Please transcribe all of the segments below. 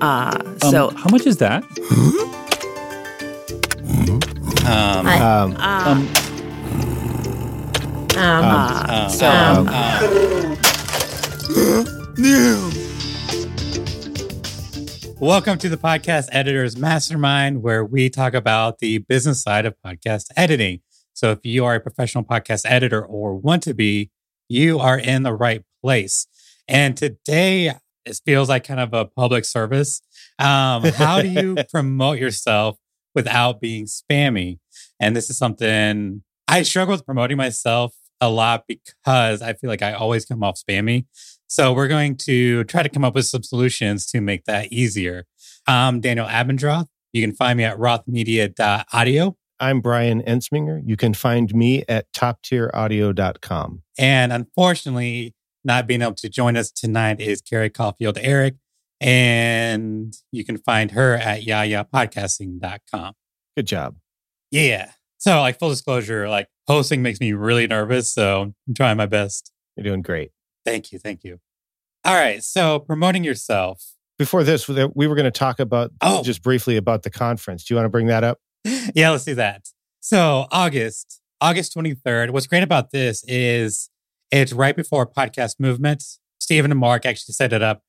Uh, Um, so how much is that? Um, I- Um, Um, um, um, so um, Welcome to the Podcast Editors Mastermind, where we talk about the business side of podcast editing. So, if you are a professional podcast editor or want to be, you are in the right place. And today, it feels like kind of a public service. Um, how do you promote yourself without being spammy? And this is something I struggle with promoting myself a lot because I feel like I always come off spammy. So we're going to try to come up with some solutions to make that easier. I'm Daniel Abendroth. You can find me at rothmedia.audio. I'm Brian Ensminger. You can find me at toptieraudio.com. And unfortunately, not being able to join us tonight is Carrie Caulfield Arick. And you can find her at yayapodcasting.com. Good job. Yeah. So, like, full disclosure, like, hosting makes me really nervous. So, I'm trying my best. You're doing great. Thank you. Thank you. All right. So, promoting yourself. Before this, we were going to talk about Oh. just briefly about the conference. Do you want to bring that up? yeah, let's do that. So August, August 23rd. What's great about this is it's right before podcast movement. Stephen and Mark actually set it up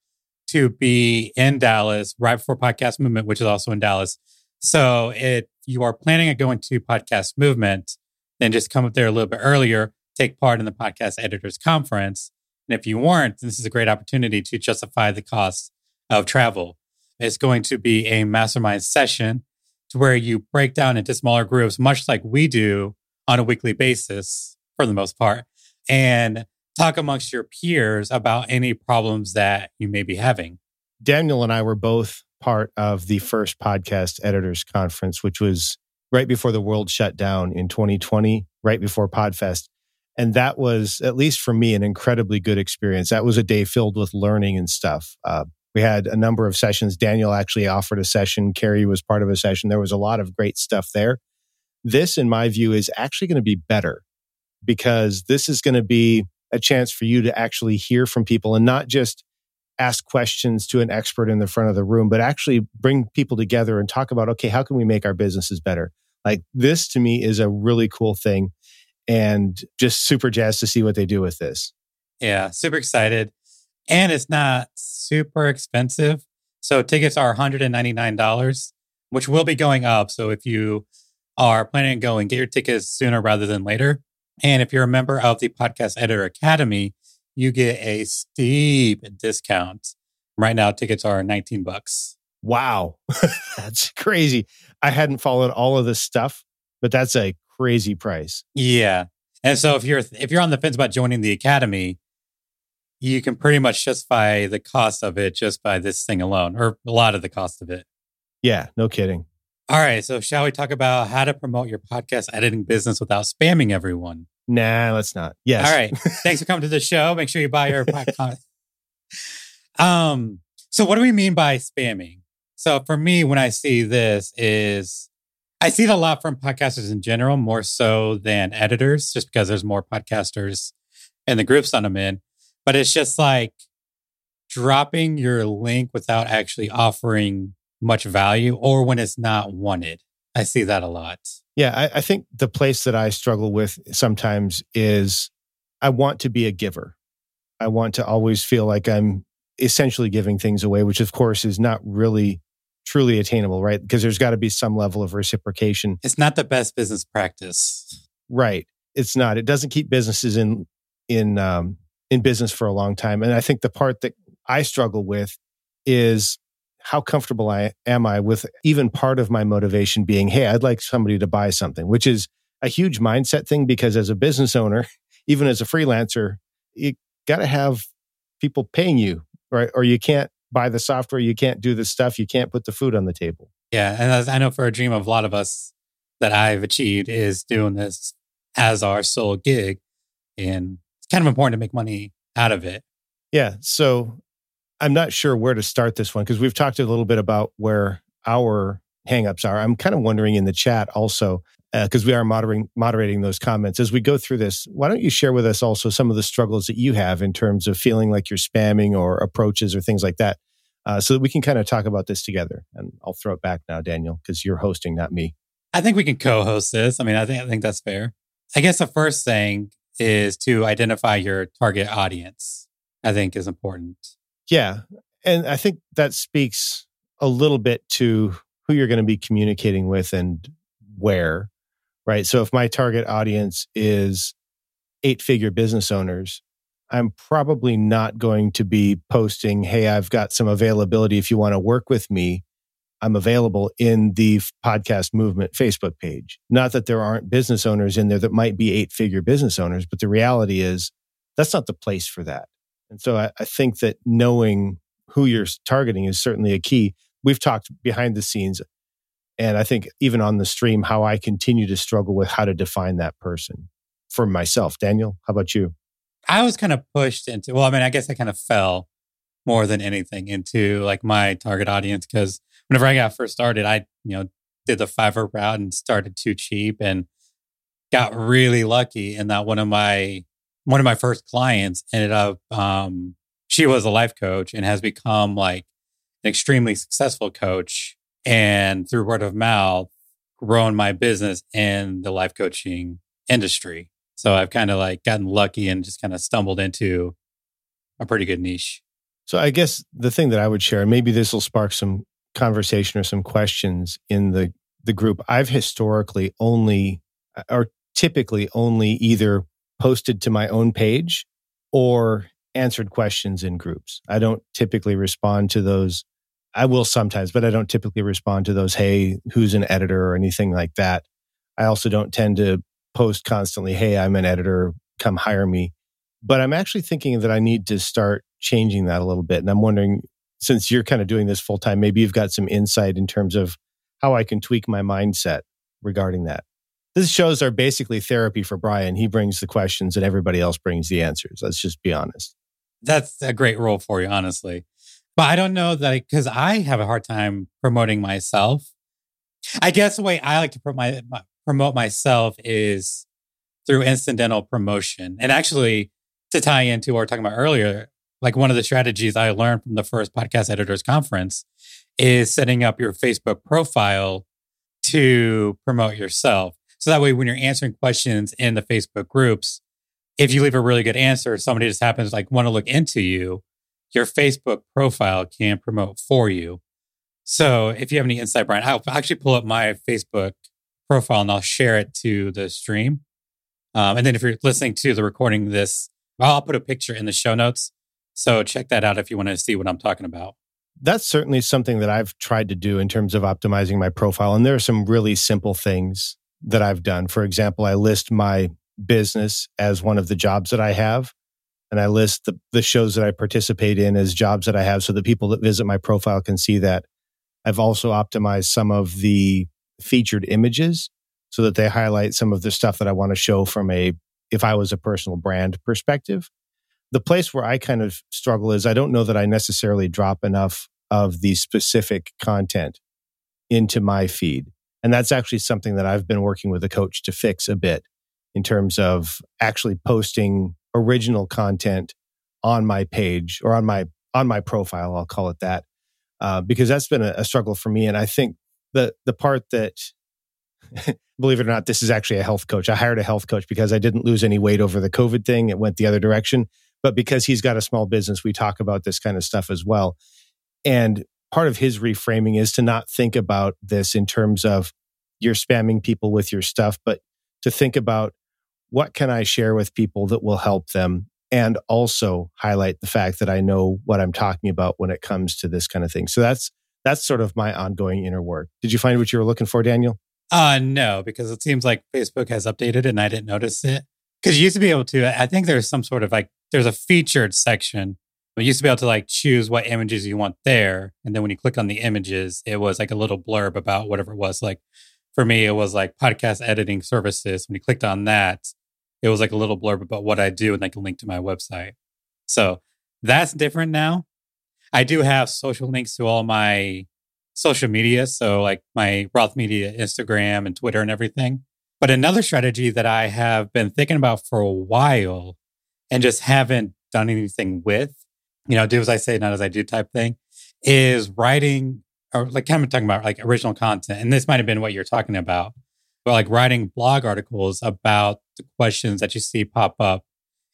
to be in Dallas right before podcast movement, which is also in Dallas. So if you are planning on going to podcast movement, then just come up there a little bit earlier, take part in the podcast editors conference. And if you weren't, this is a great opportunity to justify the cost of travel. It's going to be a mastermind session to where you break down into smaller groups, much like we do on a weekly basis for the most part, and talk amongst your peers about any problems that you may be having. Daniel and I were both part of the first podcast editors conference, which was right before the world shut down in 2020, right before Podfest. And that was, at least for me, an incredibly good experience. That was a day filled with learning and stuff. Uh, we had a number of sessions. Daniel actually offered a session. Carrie was part of a session. There was a lot of great stuff there. This, in my view, is actually going to be better because this is going to be a chance for you to actually hear from people and not just ask questions to an expert in the front of the room, but actually bring people together and talk about, okay, how can we make our businesses better? Like this to me is a really cool thing and just super jazzed to see what they do with this. Yeah, super excited. And it's not super expensive. So tickets are $199, which will be going up. So if you are planning on going, get your tickets sooner rather than later. And if you're a member of the Podcast Editor Academy, you get a steep discount. Right now, tickets are 19 bucks. Wow. that's crazy. I hadn't followed all of this stuff, but that's a crazy price. Yeah. And so if you're if you're on the fence about joining the academy, you can pretty much justify the cost of it just by this thing alone, or a lot of the cost of it. Yeah, no kidding. All right. So shall we talk about how to promote your podcast editing business without spamming everyone? Nah, let's not. Yes. All right. Thanks for coming to the show. Make sure you buy your podcast. um, so what do we mean by spamming? So for me, when I see this is I see it a lot from podcasters in general, more so than editors, just because there's more podcasters in the groups that I'm in. But it's just like dropping your link without actually offering much value or when it's not wanted. I see that a lot. Yeah, I, I think the place that I struggle with sometimes is I want to be a giver. I want to always feel like I'm essentially giving things away, which of course is not really truly attainable, right? Because there's got to be some level of reciprocation. It's not the best business practice. Right. It's not. It doesn't keep businesses in in um, in business for a long time. And I think the part that I struggle with is how comfortable I am I with even part of my motivation being, hey, I'd like somebody to buy something, which is a huge mindset thing because as a business owner, even as a freelancer, you got to have people paying you, right? Or you can't buy the software, you can't do the stuff, you can't put the food on the table. Yeah. And I know for a dream of a lot of us that I've achieved is doing this as our sole gig. And it's kind of important to make money out of it. Yeah. So I'm not sure where to start this one because we've talked a little bit about where our hangups are. I'm kind of wondering in the chat also, because we are moderating, moderating those comments as we go through this. Why don't you share with us also some of the struggles that you have in terms of feeling like you're spamming or approaches or things like that? uh, so that we can kind of talk about this together. And I'll throw it back now, Daniel, because you're hosting, not me. I think we can co-host this. I mean, I think I think that's fair. I guess the first thing is to identify your target audience. I think is important. Yeah, and I think that speaks a little bit to who you're going to be communicating with and where, right? So if my target audience is eight figure business owners, I'm probably not going to be posting, Hey, I've got some availability. If you want to work with me, I'm available in the podcast movement Facebook page. Not that there aren't business owners in there that might be eight figure business owners, but the reality is that's not the place for that. And so I, I think that knowing who you're targeting is certainly a key. We've talked behind the scenes, and I think even on the stream, how I continue to struggle with how to define that person for myself. Daniel, how about you? I was kind of pushed into, well, I mean, I guess I kind of fell more than anything into like my target audience because whenever I got first started, I, you know, did the Fiverr route and started too cheap and got really lucky in that one of my one of my first clients ended up um she was a life coach and has become like an extremely successful coach and through word of mouth grown my business in the life coaching industry. So I've kind of like gotten lucky and just kind of stumbled into a pretty good niche. So I guess the thing that I would share, maybe this will spark some conversation or some questions in the the group. I've historically only or typically only either posted to my own page or answered questions in groups. I don't typically respond to those. I will sometimes, but I don't typically respond to those, hey, who's an editor or anything like that. I also don't tend to post constantly, hey, I'm an editor, come hire me. But I'm actually thinking that I need to start changing that a little bit. And I'm wondering, since you're kind of doing this full time, maybe you've got some insight in terms of how I can tweak my mindset regarding that. This shows are basically therapy for Brian. He brings the questions and everybody else brings the answers. Let's just be honest. That's a great role for you, honestly. But I don't know that because I have a hard time promoting myself. I guess the way I like to promote, my, promote myself is through incidental promotion. And actually, to tie into what we are talking about earlier, like one of the strategies I learned from the first podcast editors conference is setting up your Facebook profile to promote yourself. So that way, when you're answering questions in the Facebook groups, if you leave a really good answer, somebody just happens like want to look into you, your Facebook profile can promote for you. So if you have any insight, Brian, I'll actually pull up my Facebook profile and I'll share it to the stream. Um, and then if you're listening to the recording this, I'll put a picture in the show notes so check that out if you want to see what I'm talking about. That's certainly something that I've tried to do in terms of optimizing my profile. And there are some really simple things that I've done. For example, I list my business as one of the jobs that I have. And I list the, the shows that I participate in as jobs that I have so that people that visit my profile can see that. I've also optimized some of the featured images so that they highlight some of the stuff that I want to show from a, if I was a personal brand perspective the place where I kind of struggle is I don't know that I necessarily drop enough of the specific content into my feed. And that's actually something that I've been working with a coach to fix a bit in terms of actually posting original content on my page or on my on my profile, I'll call it that, uh, because that's been a, a struggle for me. And I think the the part that believe it or not, this is actually a health coach. I hired a health coach because I didn't lose any weight over the COVID thing. It went the other direction but because he's got a small business, we talk about this kind of stuff as well. And part of his reframing is to not think about this in terms of you're spamming people with your stuff, but to think about what can I share with people that will help them and also highlight the fact that I know what I'm talking about when it comes to this kind of thing. So that's that's sort of my ongoing inner work. Did you find what you were looking for, Daniel? Uh no, because it seems like Facebook has updated and I didn't notice it. Because you used to be able to, I think there's some sort of like, there's a featured section. But you used to be able to like choose what images you want there. And then when you click on the images, it was like a little blurb about whatever it was. Like for me, it was like podcast editing services. When you clicked on that, it was like a little blurb about what I do and like a link to my website. So that's different now. I do have social links to all my social media. So like my Roth Media Instagram and Twitter and everything. But another strategy that I have been thinking about for a while and just haven't done anything with, you know, do as I say, not as I do type thing, is writing or like kind of talking about like original content. And this might have been what you're talking about, but like writing blog articles about the questions that you see pop up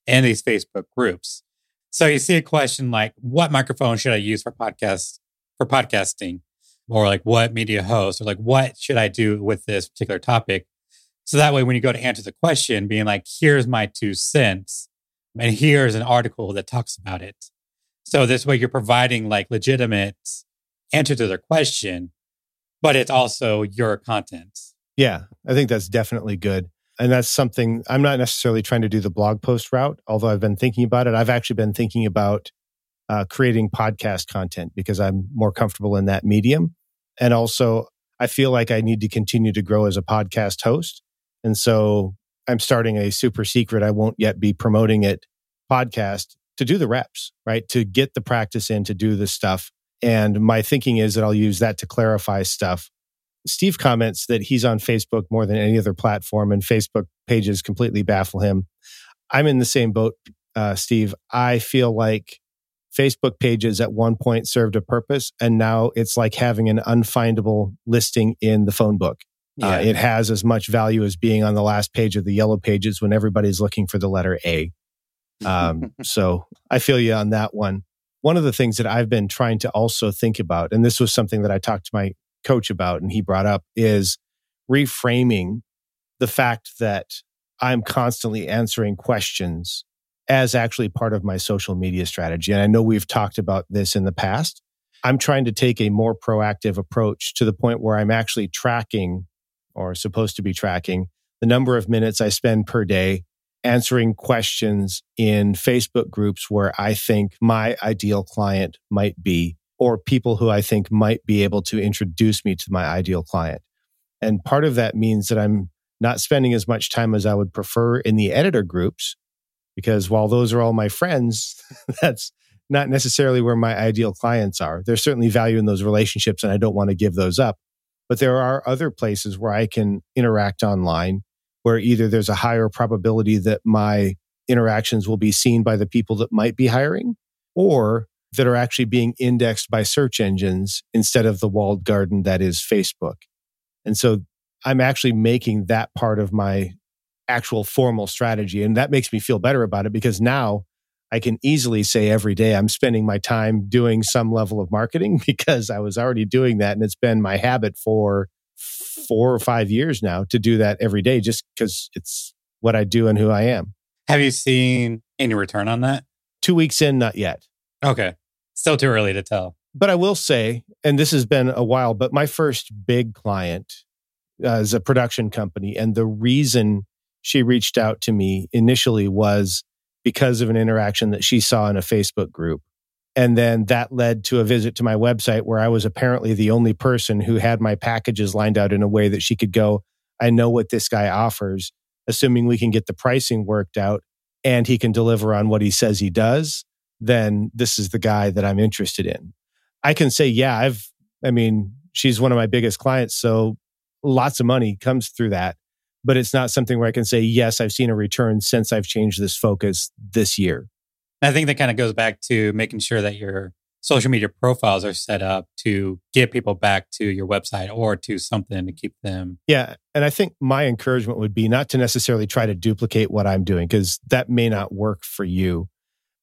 in these Facebook groups. So you see a question like, what microphone should I use for podcast for podcasting? Or like what media host or like what should I do with this particular topic? So that way when you go to answer the question, being like, here's my two cents, and here's an article that talks about it. So this way you're providing like legitimate answer to their question, but it's also your content. Yeah, I think that's definitely good. And that's something I'm not necessarily trying to do the blog post route, although I've been thinking about it. I've actually been thinking about uh, creating podcast content because I'm more comfortable in that medium. And also, I feel like I need to continue to grow as a podcast host. And so I'm starting a super secret, I won't yet be promoting it podcast to do the reps, right? To get the practice in, to do the stuff. And my thinking is that I'll use that to clarify stuff Steve comments that he's on Facebook more than any other platform, and Facebook pages completely baffle him. I'm in the same boat, uh, Steve. I feel like Facebook pages at one point served a purpose, and now it's like having an unfindable listing in the phone book. Uh, yeah. Uh, it has as much value as being on the last page of the yellow pages when everybody's looking for the letter A. Um, so I feel you on that one. One of the things that I've been trying to also think about, and this was something that I talked to my coach about and he brought up is reframing the fact that I'm constantly answering questions as actually part of my social media strategy. And I know we've talked about this in the past. I'm trying to take a more proactive approach to the point where I'm actually tracking or supposed to be tracking the number of minutes I spend per day answering questions in Facebook groups where I think my ideal client might be or people who I think might be able to introduce me to my ideal client. And part of that means that I'm not spending as much time as I would prefer in the editor groups, because while those are all my friends, that's not necessarily where my ideal clients are. There's certainly value in those relationships, and I don't want to give those up. But there are other places where I can interact online where either there's a higher probability that my interactions will be seen by the people that might be hiring, or that are actually being indexed by search engines instead of the walled garden that is Facebook. And so I'm actually making that part of my actual formal strategy. And that makes me feel better about it because now I can easily say every day I'm spending my time doing some level of marketing because I was already doing that. And it's been my habit for four or five years now to do that every day just because it's what I do and who I am. Have you seen any return on that? Two weeks in, not yet. Okay. Still too early to tell. But I will say, and this has been a while, but my first big client uh, is a production company. And the reason she reached out to me initially was because of an interaction that she saw in a Facebook group. And then that led to a visit to my website where I was apparently the only person who had my packages lined out in a way that she could go, I know what this guy offers, assuming we can get the pricing worked out and he can deliver on what he says he does then this is the guy that I'm interested in. I can say, yeah, I've, I mean, she's one of my biggest clients. So lots of money comes through that. But it's not something where I can say, yes, I've seen a return since I've changed this focus this year. I think that kind of goes back to making sure that your social media profiles are set up to get people back to your website or to something to keep them. Yeah. And I think my encouragement would be not to necessarily try to duplicate what I'm doing because that may not work for you,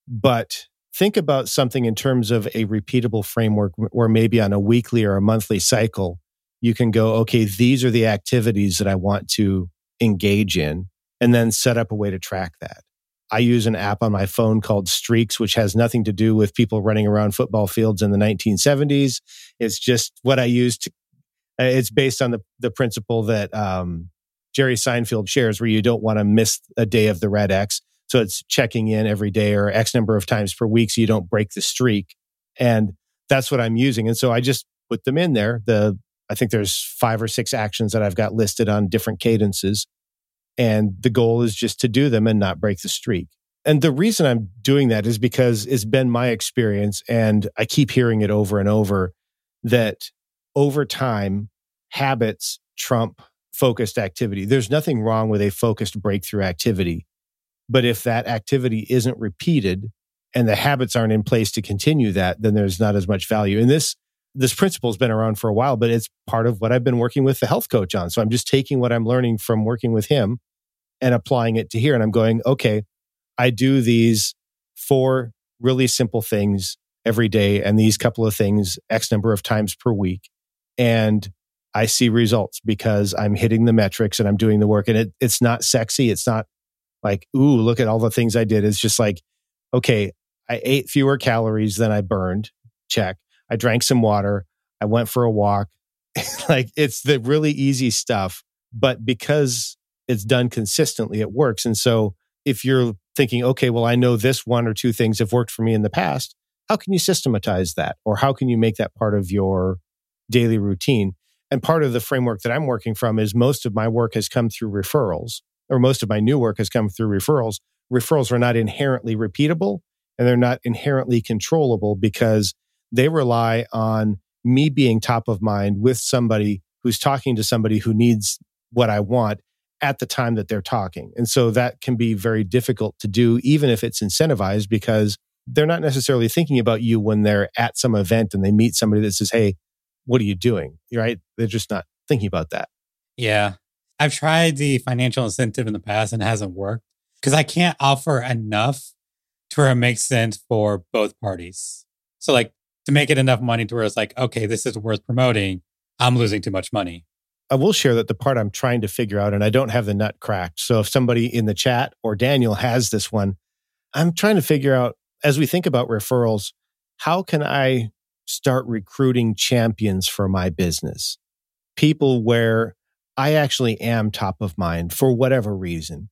but think about something in terms of a repeatable framework or maybe on a weekly or a monthly cycle you can go okay these are the activities that i want to engage in and then set up a way to track that i use an app on my phone called streaks which has nothing to do with people running around football fields in the 1970s it's just what i use to uh, it's based on the, the principle that um, jerry seinfeld shares where you don't want to miss a day of the red x so it's checking in every day or X number of times per week so you don't break the streak. And that's what I'm using. And so I just put them in there. The I think there's five or six actions that I've got listed on different cadences. And the goal is just to do them and not break the streak. And the reason I'm doing that is because it's been my experience, and I keep hearing it over and over that over time, habits trump focused activity. There's nothing wrong with a focused breakthrough activity. But if that activity isn't repeated, and the habits aren't in place to continue that, then there's not as much value. And this this principle has been around for a while, but it's part of what I've been working with the health coach on. So I'm just taking what I'm learning from working with him and applying it to here. And I'm going, okay, I do these four really simple things every day and these couple of things X number of times per week. And I see results because I'm hitting the metrics and I'm doing the work. And it, it's not sexy. It's not like, ooh, look at all the things I did. It's just like, okay, I ate fewer calories than I burned. Check. I drank some water. I went for a walk. like it's the really easy stuff. But because it's done consistently, it works. And so if you're thinking, okay, well, I know this one or two things have worked for me in the past, how can you systematize that? Or how can you make that part of your daily routine? And part of the framework that I'm working from is most of my work has come through referrals, or most of my new work has come through referrals. Referrals are not inherently repeatable and they're not inherently controllable because they rely on me being top of mind with somebody who's talking to somebody who needs what I want at the time that they're talking. And so that can be very difficult to do, even if it's incentivized, because they're not necessarily thinking about you when they're at some event and they meet somebody that says, Hey, what are you doing? Right? They're just not thinking about that. Yeah. I've tried the financial incentive in the past and it hasn't worked because I can't offer enough to where it makes sense for both parties. So, like, to make it enough money to where it's like, okay, this is worth promoting, I'm losing too much money. I will share that the part I'm trying to figure out, and I don't have the nut cracked. So if somebody in the chat or Daniel has this one, I'm trying to figure out as we think about referrals, how can I start recruiting champions for my business? People where I actually am top of mind for whatever reason.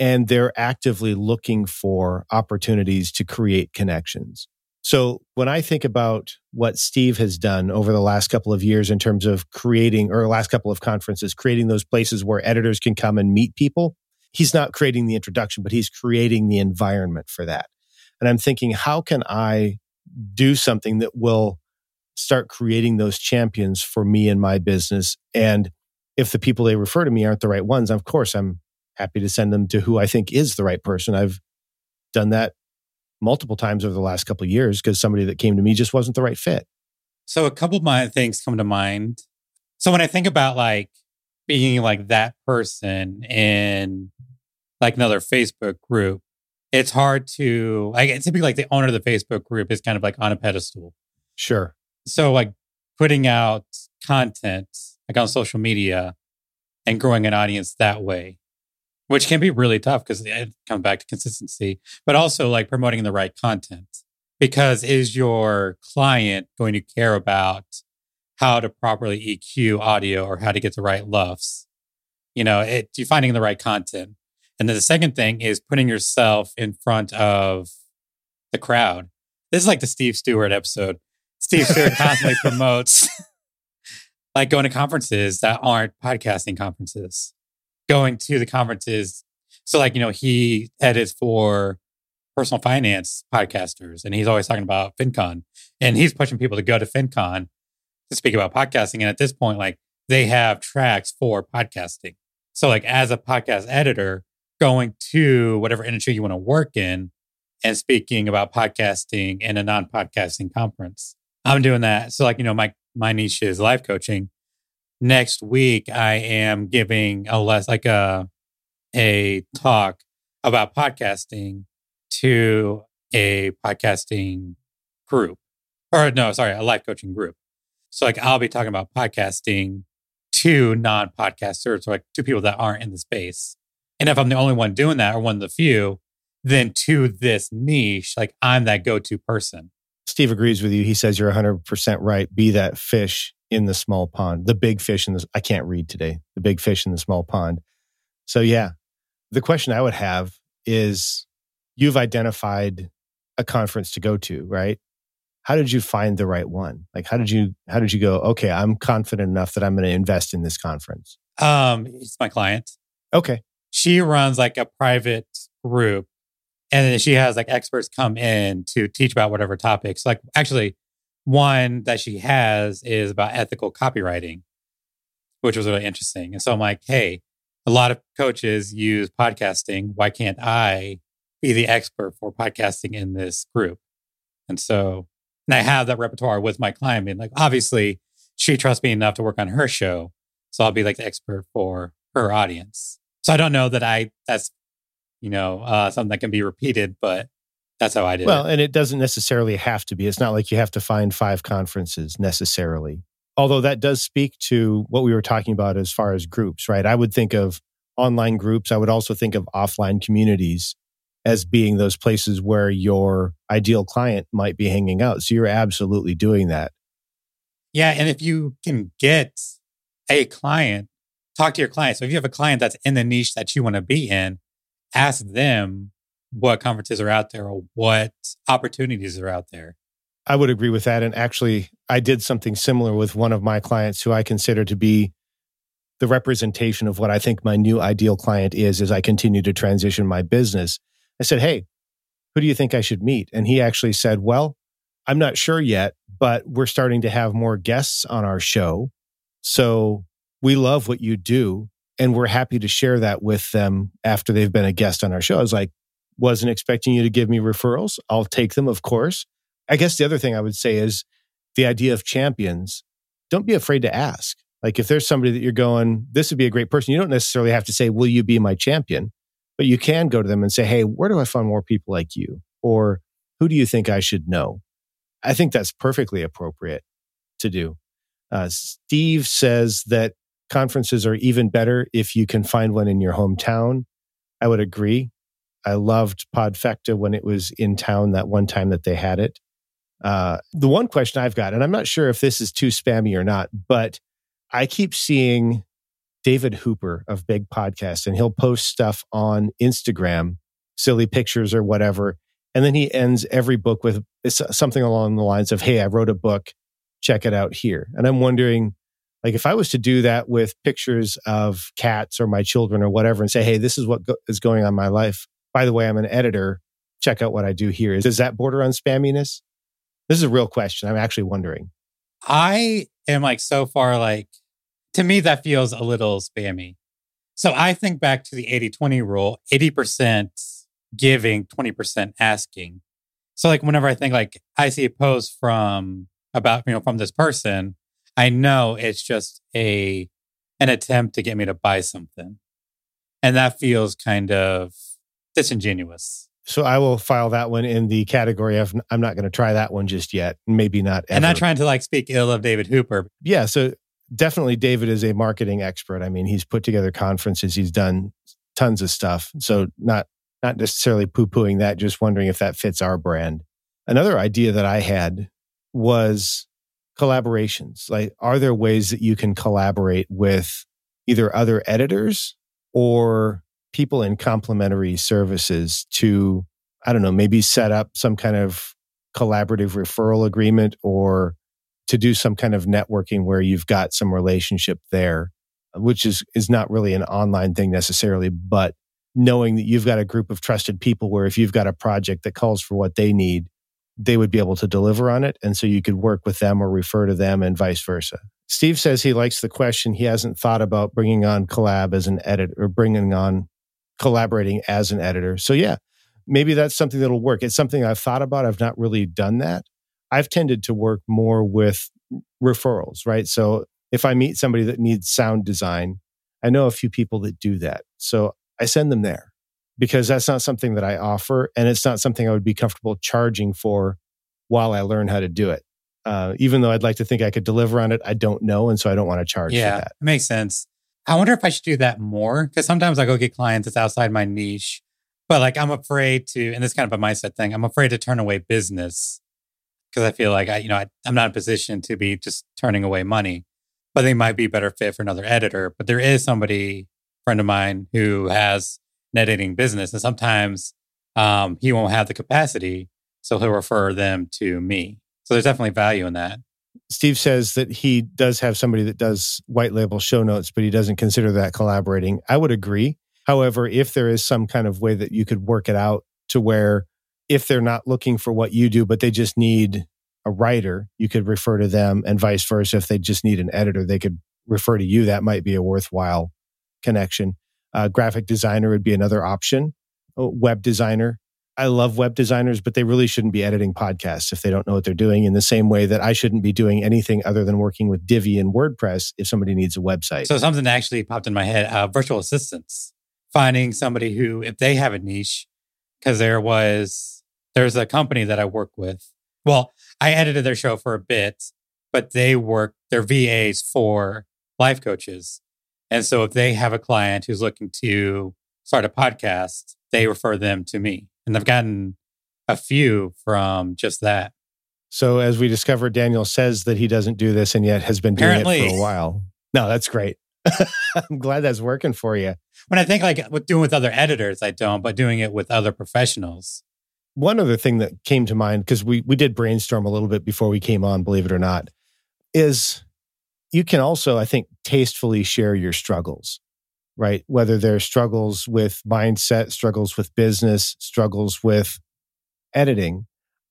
And they're actively looking for opportunities to create connections. So when I think about what Steve has done over the last couple of years in terms of creating or last couple of conferences, creating those places where editors can come and meet people, he's not creating the introduction, but he's creating the environment for that. And I'm thinking, how can I do something that will start creating those champions for me and my business? And if the people they refer to me aren't the right ones, of course, I'm happy to send them to who I think is the right person. I've done that multiple times over the last couple of years because somebody that came to me just wasn't the right fit. So a couple of my things come to mind. So when I think about like being like that person in like another Facebook group, it's hard to like it's typically like the owner of the Facebook group is kind of like on a pedestal. Sure. So like putting out content like on social media and growing an audience that way which can be really tough because it comes back to consistency, but also like promoting the right content. Because is your client going to care about how to properly EQ audio or how to get the right LUFS? You know, it, you finding the right content. And then the second thing is putting yourself in front of the crowd. This is like the Steve Stewart episode. Steve Stewart constantly promotes like going to conferences that aren't podcasting conferences going to the conferences. So, like, you know, he edits for personal finance podcasters and he's always talking about FinCon and he's pushing people to go to FinCon to speak about podcasting. And at this point, like, they have tracks for podcasting. So, like, as a podcast editor, going to whatever industry you want to work in and speaking about podcasting in a non podcasting conference. I'm doing that. So, like, you know, my, my niche is life coaching next week I am giving a less like a a talk about podcasting to a podcasting group. Or no, sorry, a life coaching group. So like I'll be talking about podcasting to non-podcasters, or like to people that aren't in the space. And if I'm the only one doing that or one of the few, then to this niche, like I'm that go-to person. Steve agrees with you. He says you're 100% right. Be that fish in the small pond, the big fish in the, I can't read today, the big fish in the small pond. So, yeah, the question I would have is you've identified a conference to go to, right? How did you find the right one? Like, how did you, how did you go, okay, I'm confident enough that I'm going to invest in this conference? Um, it's my client. Okay. She runs like a private group and then she has like experts come in to teach about whatever topics. Like, actually, one that she has is about ethical copywriting, which was really interesting. And so I'm like, hey, a lot of coaches use podcasting. Why can't I be the expert for podcasting in this group. And so, and I have that repertoire with my client being like, obviously, she trusts me enough to work on her show. So I'll be like the expert for her audience. So I don't know that I, that's, you know, uh, something that can be repeated, but that's how I did well, it. Well, and it doesn't necessarily have to be. It's not like you have to find five conferences necessarily. Although that does speak to what we were talking about as far as groups, right? I would think of online groups. I would also think of offline communities as being those places where your ideal client might be hanging out. So you're absolutely doing that. Yeah. And if you can get a client, talk to your client. So if you have a client that's in the niche that you want to be in, ask them what conferences are out there or what opportunities are out there. I would agree with that. And actually, I did something similar with one of my clients who I consider to be the representation of what I think my new ideal client is as I continue to transition my business. I said, Hey, who do you think I should meet? And he actually said, Well, I'm not sure yet, but we're starting to have more guests on our show. So we love what you do. And we're happy to share that with them after they've been a guest on our show. I was like, wasn't expecting you to give me referrals. I'll take them, of course. I guess the other thing I would say is the idea of champions. Don't be afraid to ask. Like if there's somebody that you're going, this would be a great person. You don't necessarily have to say, will you be my champion? But you can go to them and say, hey, where do I find more people like you? Or who do you think I should know? I think that's perfectly appropriate to do. Uh, Steve says that conferences are even better if you can find one in your hometown. I would agree. I loved Podfecta when it was in town that one time that they had it. Uh, the one question I've got, and I'm not sure if this is too spammy or not, but I keep seeing David Hooper of Big Podcast, and he'll post stuff on Instagram, silly pictures or whatever. And then he ends every book with something along the lines of, Hey, I wrote a book. Check it out here. And I'm wondering, like, if I was to do that with pictures of cats or my children or whatever and say, Hey, this is what go- is going on my life. By the way, I'm an editor. Check out what I do here. Does that border on spamminess? This is a real question. I'm actually wondering. I am like so far like to me that feels a little spammy. So I think back to the 80-20 rule, 80% giving, 20% asking. So like whenever I think like I see a post from about, you know, from this person, I know it's just a an attempt to get me to buy something. And that feels kind of disingenuous. So I will file that one in the category of I'm not going to try that one just yet. Maybe not. Ever. And not trying to like speak ill of David Hooper. Yeah. So definitely David is a marketing expert. I mean, he's put together conferences, he's done tons of stuff. So not not necessarily poo-pooing that, just wondering if that fits our brand. Another idea that I had was collaborations. Like, are there ways that you can collaborate with either other editors or people in complementary services to, I don't know, maybe set up some kind of collaborative referral agreement or to do some kind of networking where you've got some relationship there, which is, is not really an online thing necessarily, but knowing that you've got a group of trusted people where if you've got a project that calls for what they need, they would be able to deliver on it. And so you could work with them or refer to them and vice versa. Steve says he likes the question. He hasn't thought about bringing on collab as an edit or bringing on collaborating as an editor. So yeah, maybe that's something that'll work. It's something I've thought about. I've not really done that. I've tended to work more with referrals, right? So if I meet somebody that needs sound design, I know a few people that do that. So I send them there because that's not something that I offer. And it's not something I would be comfortable charging for while I learn how to do it. Uh, even though I'd like to think I could deliver on it, I don't know. And so I don't want to charge yeah, for that. It makes sense. I wonder if I should do that more because sometimes I go get clients that's outside my niche, but like I'm afraid to, and this kind of a mindset thing, I'm afraid to turn away business because I feel like I, you know, I, I'm not in a position to be just turning away money, but they might be better fit for another editor. But there is somebody, friend of mine, who has an editing business, and sometimes um, he won't have the capacity, so he'll refer them to me. So there's definitely value in that. Steve says that he does have somebody that does white label show notes, but he doesn't consider that collaborating. I would agree. However, if there is some kind of way that you could work it out to where if they're not looking for what you do, but they just need a writer, you could refer to them and vice versa. If they just need an editor, they could refer to you. That might be a worthwhile connection. Uh, graphic designer would be another option. Oh, web designer. I love web designers, but they really shouldn't be editing podcasts if they don't know what they're doing. In the same way that I shouldn't be doing anything other than working with Divi and WordPress if somebody needs a website. So something actually popped in my head: uh, virtual assistants. Finding somebody who, if they have a niche, because there was there's a company that I work with. Well, I edited their show for a bit, but they work their VAs for life coaches, and so if they have a client who's looking to start a podcast, they refer them to me. And I've gotten a few from just that. So, as we discovered, Daniel says that he doesn't do this and yet has been doing it for a while. No, that's great. I'm glad that's working for you. When I think like with doing with other editors, I don't, but doing it with other professionals. One other thing that came to mind, because we, we did brainstorm a little bit before we came on, believe it or not, is you can also, I think, tastefully share your struggles, right? Whether they're struggles with mindset, struggles with business, struggles with editing.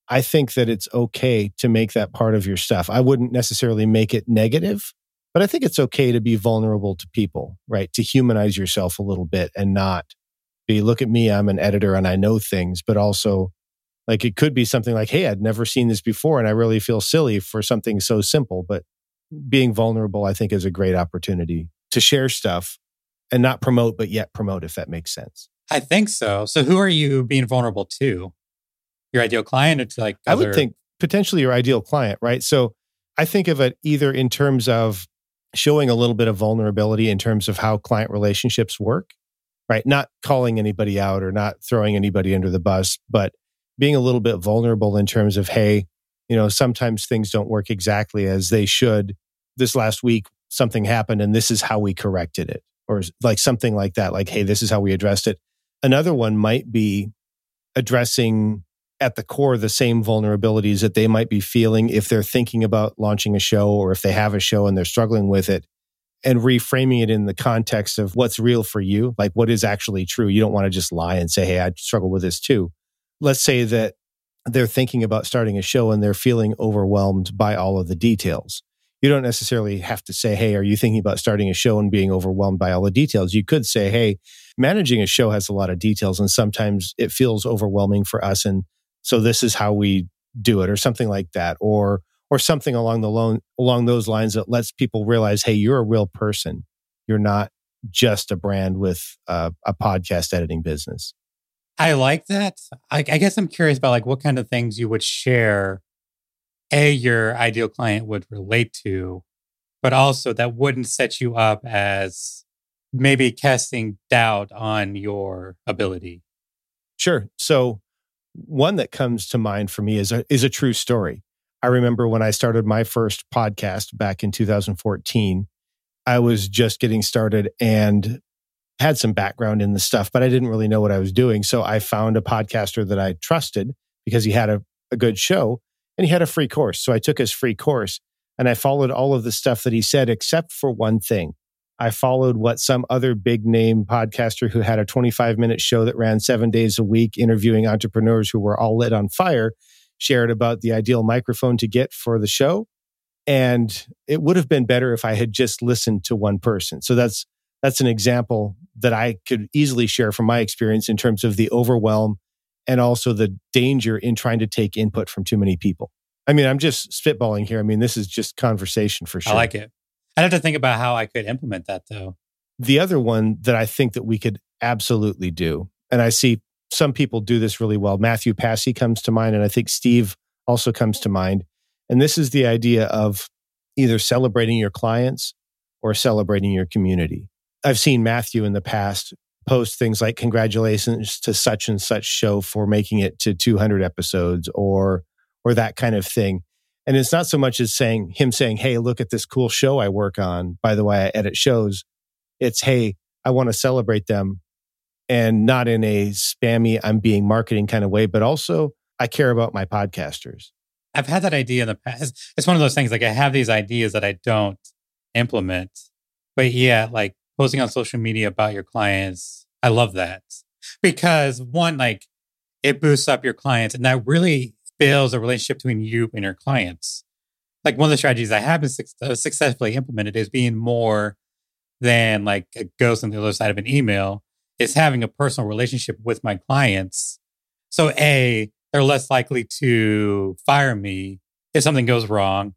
I think that it's okay to make that part of your stuff. I wouldn't necessarily make it negative, but I think it's okay to be vulnerable to people, right? To humanize yourself a little bit and not be, look at me, I'm an editor and I know things, but also like it could be something like, hey, I'd never seen this before and I really feel silly for something so simple. But being vulnerable, I think, is a great opportunity to share stuff and not promote, but yet promote, if that makes sense. I think so. So who are you being vulnerable to? Your ideal client or to like I would think potentially your ideal client, right? So I think of it either in terms of showing a little bit of vulnerability in terms of how client relationships work, right? Not calling anybody out or not throwing anybody under the bus, but being a little bit vulnerable in terms of, hey, you know, sometimes things don't work exactly as they should. This last week, something happened and this is how we corrected it, or like something like that. Like, hey, this is how we addressed it. Another one might be addressing at the core the same vulnerabilities that they might be feeling if they're thinking about launching a show or if they have a show and they're struggling with it and reframing it in the context of what's real for you, like what is actually true. You don't want to just lie and say, Hey, I struggle with this too. Let's say that they're thinking about starting a show and they're feeling overwhelmed by all of the details. You don't necessarily have to say, Hey, are you thinking about starting a show and being overwhelmed by all the details? You could say, Hey, managing a show has a lot of details and sometimes it feels overwhelming for us. And so this is how we do it or something like that. Or, or something along the lo- along those lines that lets people realize, Hey, you're a real person. You're not just a brand with uh, a podcast editing business. I like that. I, I guess I'm curious about like what kind of things you would share. A, your ideal client would relate to, but also that wouldn't set you up as maybe casting doubt on your ability. Sure. So one that comes to mind for me is a, is a true story. I remember when I started my first podcast back in 2014, I was just getting started and had some background in the stuff, but I didn't really know what I was doing. So I found a podcaster that I trusted because he had a, a good show and he had a free course. So I took his free course and I followed all of the stuff that he said, except for one thing. I followed what some other big name podcaster who had a 25 minute show that ran seven days a week, interviewing entrepreneurs who were all lit on fire, shared about the ideal microphone to get for the show. And it would have been better if I had just listened to one person. So that's that's an example that I could easily share from my experience in terms of the overwhelm and also the danger in trying to take input from too many people. I mean, I'm just spitballing here. I mean, this is just conversation for sure. I like it. I'd have to think about how I could implement that though. The other one that I think that we could absolutely do, and I see some people do this really well. Matthew Passy comes to mind, and I think Steve also comes to mind. And this is the idea of either celebrating your clients or celebrating your community. I've seen Matthew in the past post things like congratulations to such and such show for making it to 200 episodes or or that kind of thing. And it's not so much as saying him saying, "Hey, look at this cool show I work on. By the way, I edit shows." It's, "Hey, I want to celebrate them." And not in a spammy I'm being marketing kind of way, but also I care about my podcasters. I've had that idea in the past. It's one of those things like I have these ideas that I don't implement. But yeah, like posting on social media about your clients, I love that. Because one, like it boosts up your clients and that really builds a relationship between you and your clients. Like one of the strategies I have been suc- uh, successfully implemented is being more than like a ghost on the other side of an email, is having a personal relationship with my clients So A, they're less likely to fire me if something goes wrong,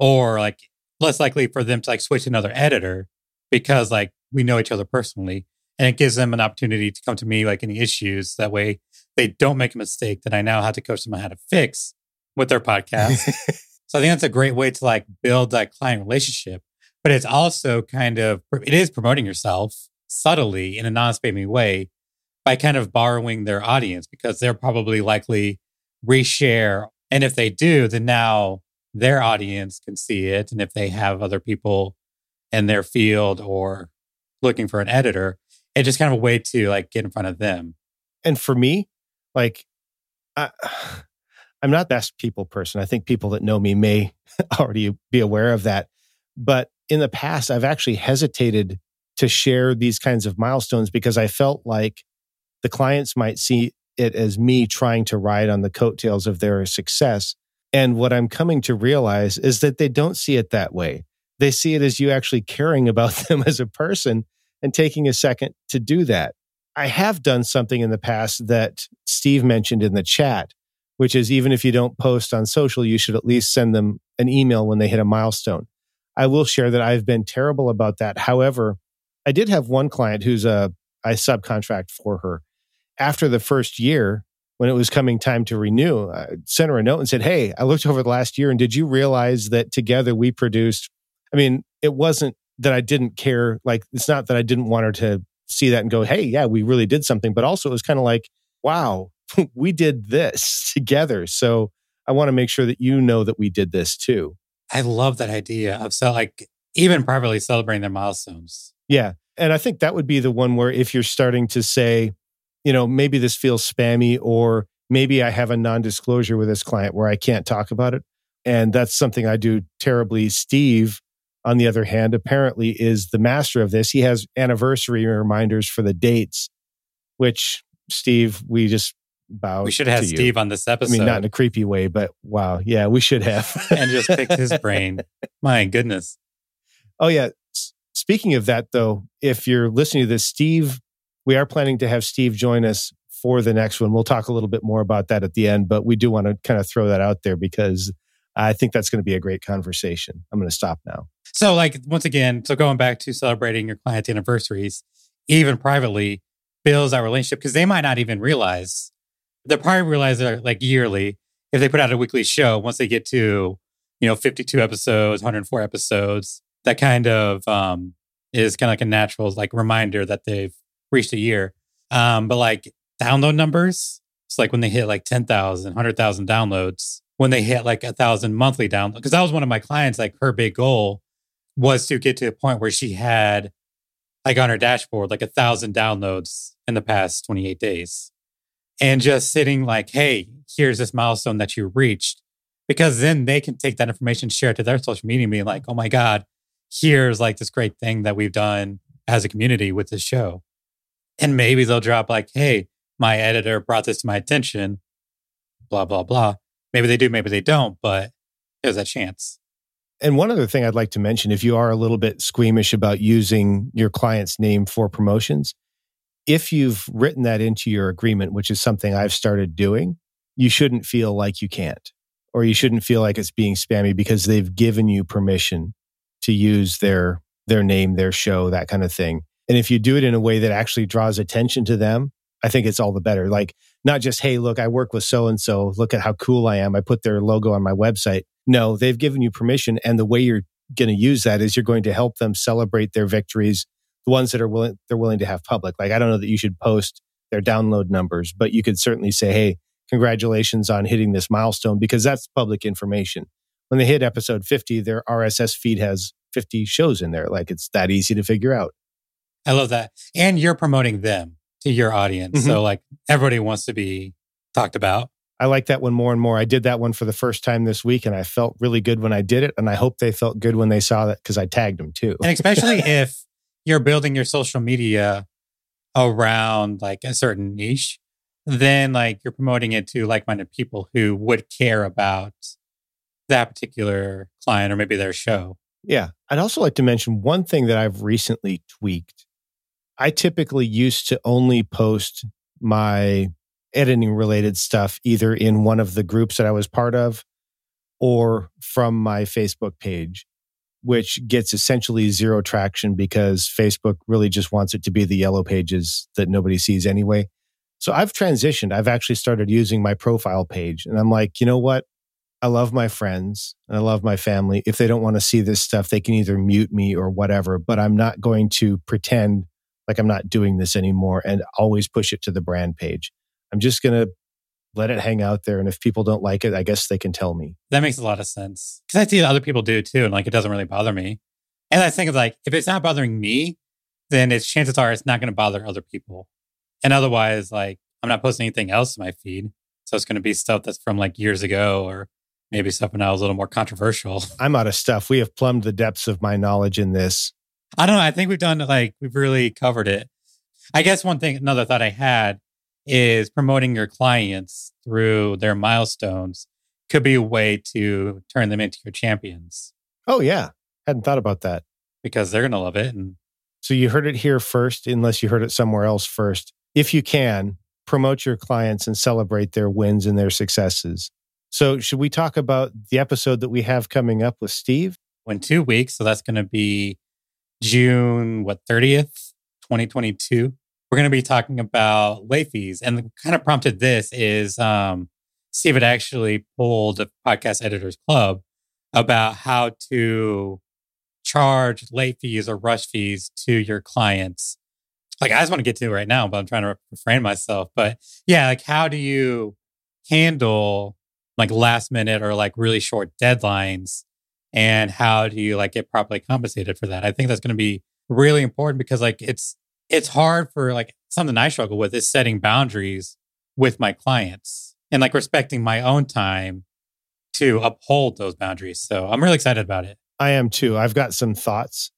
or like less likely for them to like switch another editor because like we know each other personally. And it gives them an opportunity to come to me like any issues. That way they don't make a mistake that I now have to coach them on how to fix with their podcast. so I think that's a great way to like build that client relationship. But it's also kind of it is promoting yourself subtly in a non-spammy way by kind of borrowing their audience because they're probably likely reshare. And if they do, then now their audience can see it. And if they have other people in their field or looking for an editor, and just kind of a way to like get in front of them. And for me, like, I, I'm not the best people person. I think people that know me may already be aware of that. But in the past, I've actually hesitated to share these kinds of milestones because I felt like the clients might see it as me trying to ride on the coattails of their success. And what I'm coming to realize is that they don't see it that way. They see it as you actually caring about them as a person and taking a second to do that. I have done something in the past that Steve mentioned in the chat, which is even if you don't post on social, you should at least send them an email when they hit a milestone. I will share that I've been terrible about that. However, I did have one client who's a I subcontract for her. After the first year, when it was coming time to renew, I sent her a note and said, Hey, I looked over the last year and did you realize that together we produced? I mean, it wasn't that I didn't care. Like, it's not that I didn't want her to see that and go, hey, yeah, we really did something. But also, it was kind of like, wow, we did this together. So I want to make sure that you know that we did this too. I love that idea of so like even privately celebrating their milestones. Yeah. And I think that would be the one where if you're starting to say, you know, maybe this feels spammy or maybe I have a non disclosure with this client where I can't talk about it. And that's something I do terribly. Steve on the other hand, apparently is the master of this. He has anniversary reminders for the dates, which Steve, we just bow. We should have Steve on this episode. I mean, not in a creepy way, but wow, yeah, we should have. and just pick his brain. My goodness. Oh yeah. Speaking of that, though, if you're listening to this, Steve, we are planning to have Steve join us for the next one. We'll talk a little bit more about that at the end, but we do want to kind of throw that out there because I think that's going to be a great conversation. I'm going to stop now. So, like, once again, so going back to celebrating your client's anniversaries, even privately, builds that relationship because they might not even realize. They'll probably realize that, like, yearly, if they put out a weekly show, once they get to, you know, 52 episodes, 104 episodes, that kind of um, is kind of like a natural, like, reminder that they've reached a year. Um, but like download numbers, it's like when they hit like 10,000, 100,000 downloads, when they hit like a thousand monthly downloads. Because that was one of my clients, like her big goal was to get to a point where she had like on her dashboard, like a thousand downloads in the past 28 days. And just sitting like, hey, here's this milestone that you reached. Because then they can take that information, share it to their social media, and be like, oh my God, here's like this great thing that we've done as a community with this show. And maybe they'll drop like, hey, my editor brought this to my attention, blah, blah, blah. Maybe they do, maybe they don't, but there's a chance. And one other thing I'd like to mention if you are a little bit squeamish about using your client's name for promotions, if you've written that into your agreement, which is something I've started doing, you shouldn't feel like you can't, or you shouldn't feel like it's being spammy because they've given you permission to use their their name, their show, that kind of thing. And if you do it in a way that actually draws attention to them, I think it's all the better. Like not just, hey, look, I work with so and so. Look at how cool I am. I put their logo on my website. No, they've given you permission. And the way you're going to use that is you're going to help them celebrate their victories, the ones that are willing, they're willing to have public. Like, I don't know that you should post their download numbers, but you could certainly say, hey, congratulations on hitting this milestone because that's public information. When they hit episode 50, their RSS feed has 50 shows in there. Like, it's that easy to figure out. I love that. And you're promoting them to your audience. Mm-hmm. So like everybody wants to be talked about. I like that one more and more. I did that one for the first time this week and I felt really good when I did it. And I hope they felt good when they saw that because I tagged them too. And especially if you're building your social media around like a certain niche, then like you're promoting it to like minded people who would care about that particular client or maybe their show. Yeah. I'd also like to mention one thing that I've recently tweaked I typically used to only post my editing related stuff either in one of the groups that I was part of or from my Facebook page, which gets essentially zero traction because Facebook really just wants it to be the yellow pages that nobody sees anyway. So I've transitioned. I've actually started using my profile page and I'm like, you know what? I love my friends and I love my family. If they don't want to see this stuff, they can either mute me or whatever, but I'm not going to pretend like I'm not doing this anymore and always push it to the brand page. I'm just going to let it hang out there. And if people don't like it, I guess they can tell me. That makes a lot of sense. Cause I see other people do too. And like, it doesn't really bother me. And I think of like, if it's not bothering me, then it's chances are it's not going to bother other people. And otherwise, like, I'm not posting anything else in my feed. So it's going to be stuff that's from like years ago or maybe something else a little more controversial. I'm out of stuff. We have plumbed the depths of my knowledge in this. I don't know. I think we've done like, we've really covered it. I guess one thing, another thought I had is promoting your clients through their milestones could be a way to turn them into your champions. Oh, yeah. Hadn't thought about that. Because they're going to love it. And so you heard it here first, unless you heard it somewhere else first. If you can, promote your clients and celebrate their wins and their successes. So, should we talk about the episode that we have coming up with Steve? In two weeks. So, that's going to be June, what, 30th, 2022 we're going to be talking about late fees. And the kind of prompted this is um, Steve had actually pulled a podcast editors club about how to charge late fees or rush fees to your clients. Like I just want to get to it right now, but I'm trying to refrain myself. But yeah, like how do you handle like last minute or like really short deadlines? And how do you like get properly compensated for that? I think that's going to be really important because like it's it's hard for like something I struggle with is setting boundaries with my clients and like respecting my own time to uphold those boundaries. So I'm really excited about it. I am too. I've got some thoughts.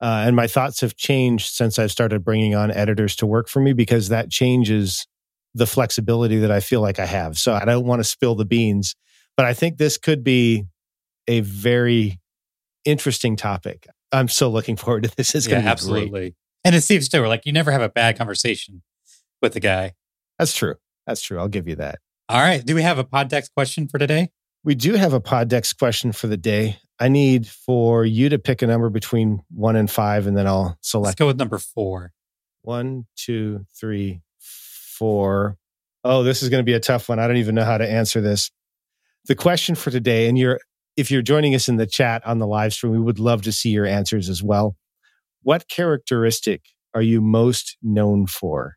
Uh, and my thoughts have changed since I've started bringing on editors to work for me because that changes the flexibility that I feel like I have. So I don't want to spill the beans, but I think this could be a very interesting topic. I'm so looking forward to this. It's yeah, going to be absolutely. Great. And it seems too, like you never have a bad conversation with the guy. That's true. That's true. I'll give you that. All right. Do we have a Poddex question for today? We do have a Poddex question for the day. I need for you to pick a number between one and five, and then I'll select. Let's go with number four. One, two, three, four. Oh, this is going to be a tough one. I don't even know how to answer this. The question for today, and you're if you're joining us in the chat on the live stream, we would love to see your answers as well. What characteristic are you most known for?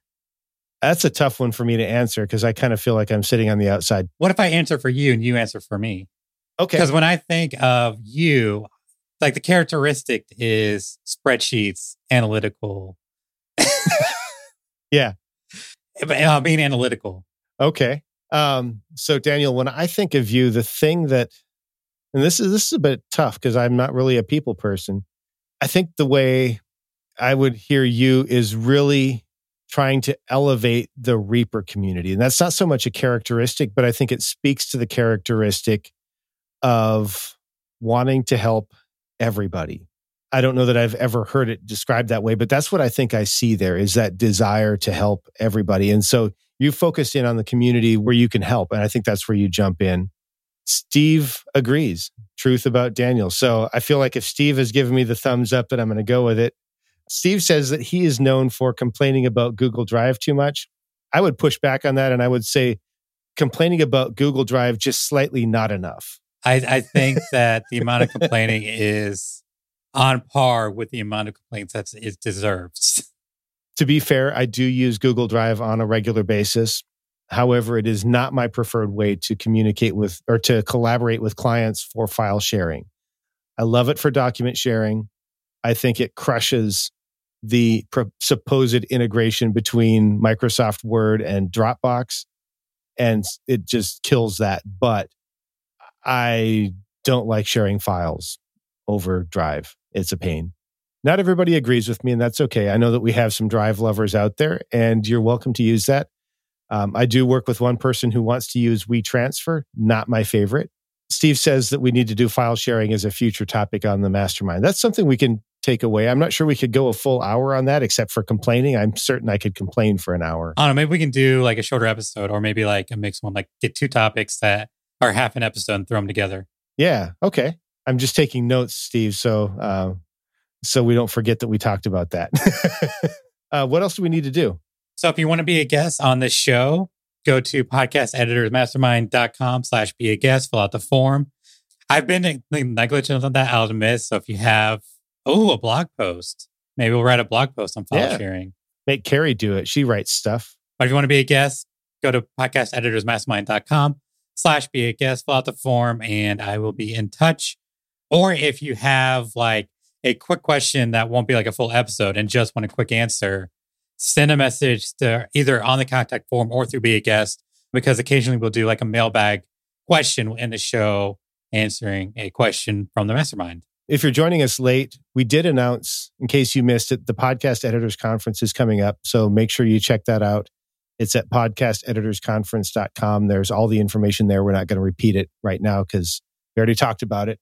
That's a tough one for me to answer because I kind of feel like I'm sitting on the outside. What if I answer for you and you answer for me? Okay. Because when I think of you, like the characteristic is spreadsheets, analytical. yeah. Uh, being analytical. Okay. Um, so Daniel, when I think of you, the thing that, and this is this is a bit tough because I'm not really a people person. I think the way I would hear you is really trying to elevate the Reaper community. And that's not so much a characteristic, but I think it speaks to the characteristic of wanting to help everybody. I don't know that I've ever heard it described that way, but that's what I think I see there is that desire to help everybody. And so you focus in on the community where you can help. And I think that's where you jump in. Steve agrees. Truth about Daniel. So I feel like if Steve has given me the thumbs up, that I'm going to go with it. Steve says that he is known for complaining about Google Drive too much. I would push back on that and I would say complaining about Google Drive just slightly not enough. I, I think that the amount of complaining is on par with the amount of complaints that it deserves. To be fair, I do use Google Drive on a regular basis. However, it is not my preferred way to communicate with or to collaborate with clients for file sharing. I love it for document sharing. I think it crushes the supposed integration between Microsoft Word and Dropbox, and it just kills that. But I don't like sharing files over Drive. It's a pain. Not everybody agrees with me, and that's okay. I know that we have some Drive lovers out there, and you're welcome to use that. Um, I do work with one person who wants to use WeTransfer, not my favorite. Steve says that we need to do file sharing as a future topic on the mastermind. That's something we can take away. I'm not sure we could go a full hour on that, except for complaining. I'm certain I could complain for an hour. I don't know. Maybe we can do like a shorter episode, or maybe like a mixed one. Like get two topics that are half an episode and throw them together. Yeah. Okay. I'm just taking notes, Steve. So, uh, so we don't forget that we talked about that. uh, what else do we need to do? So if you want to be a guest on this show, go to podcasteditorsmastermind.com slash be a guest, fill out the form. I've been negligent on that, I'll admit. So if you have, oh, a blog post, maybe we'll write a blog post on file Yeah. sharing. Make Carrie do it. She writes stuff. But if you want to be a guest, go to podcasteditorsmastermind.com slash be a guest, fill out the form, and I will be in touch. Or if you have like a quick question that won't be like a full episode and just want a quick answer, send a message to either on the contact form or through be a guest, because occasionally we'll do like a mailbag question in the show answering a question from the mastermind. If you're joining us late, we did announce, in case you missed it, the Podcast Editors Conference is coming up. So make sure you check that out. It's at podcasteditorsconference.com. There's all the information there. We're not going to repeat it right now because we already talked about it.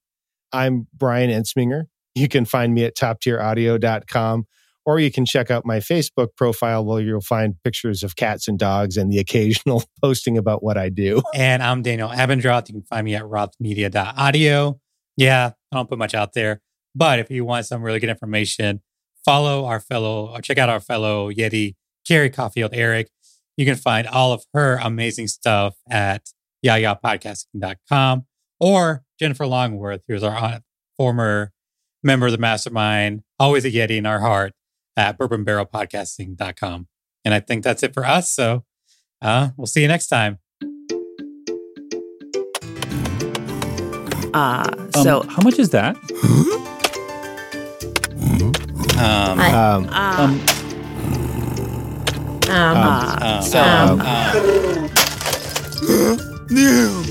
I'm Brian Ensminger. You can find me at toptieraudio.com or you can check out my Facebook profile where you'll find pictures of cats and dogs and the occasional posting about what I do. And I'm Daniel Abendroth. You can find me at rothmedia.audio. Yeah, I don't put much out there. But if you want some really good information, follow our fellow or check out our fellow Yeti, Carrie Caulfield Arick. You can find all of her amazing stuff at yayapodcasting.com or Jennifer Longworth, who's our uh, former member of the mastermind, always a Yeti in our heart at bourbonbarrelpodcasting.com. And I think that's it for us. So uh, we'll see you next time. Uh, Um, so, how much is that? Um, I- Um, uh, Um, um, um, um, so, um, um, um,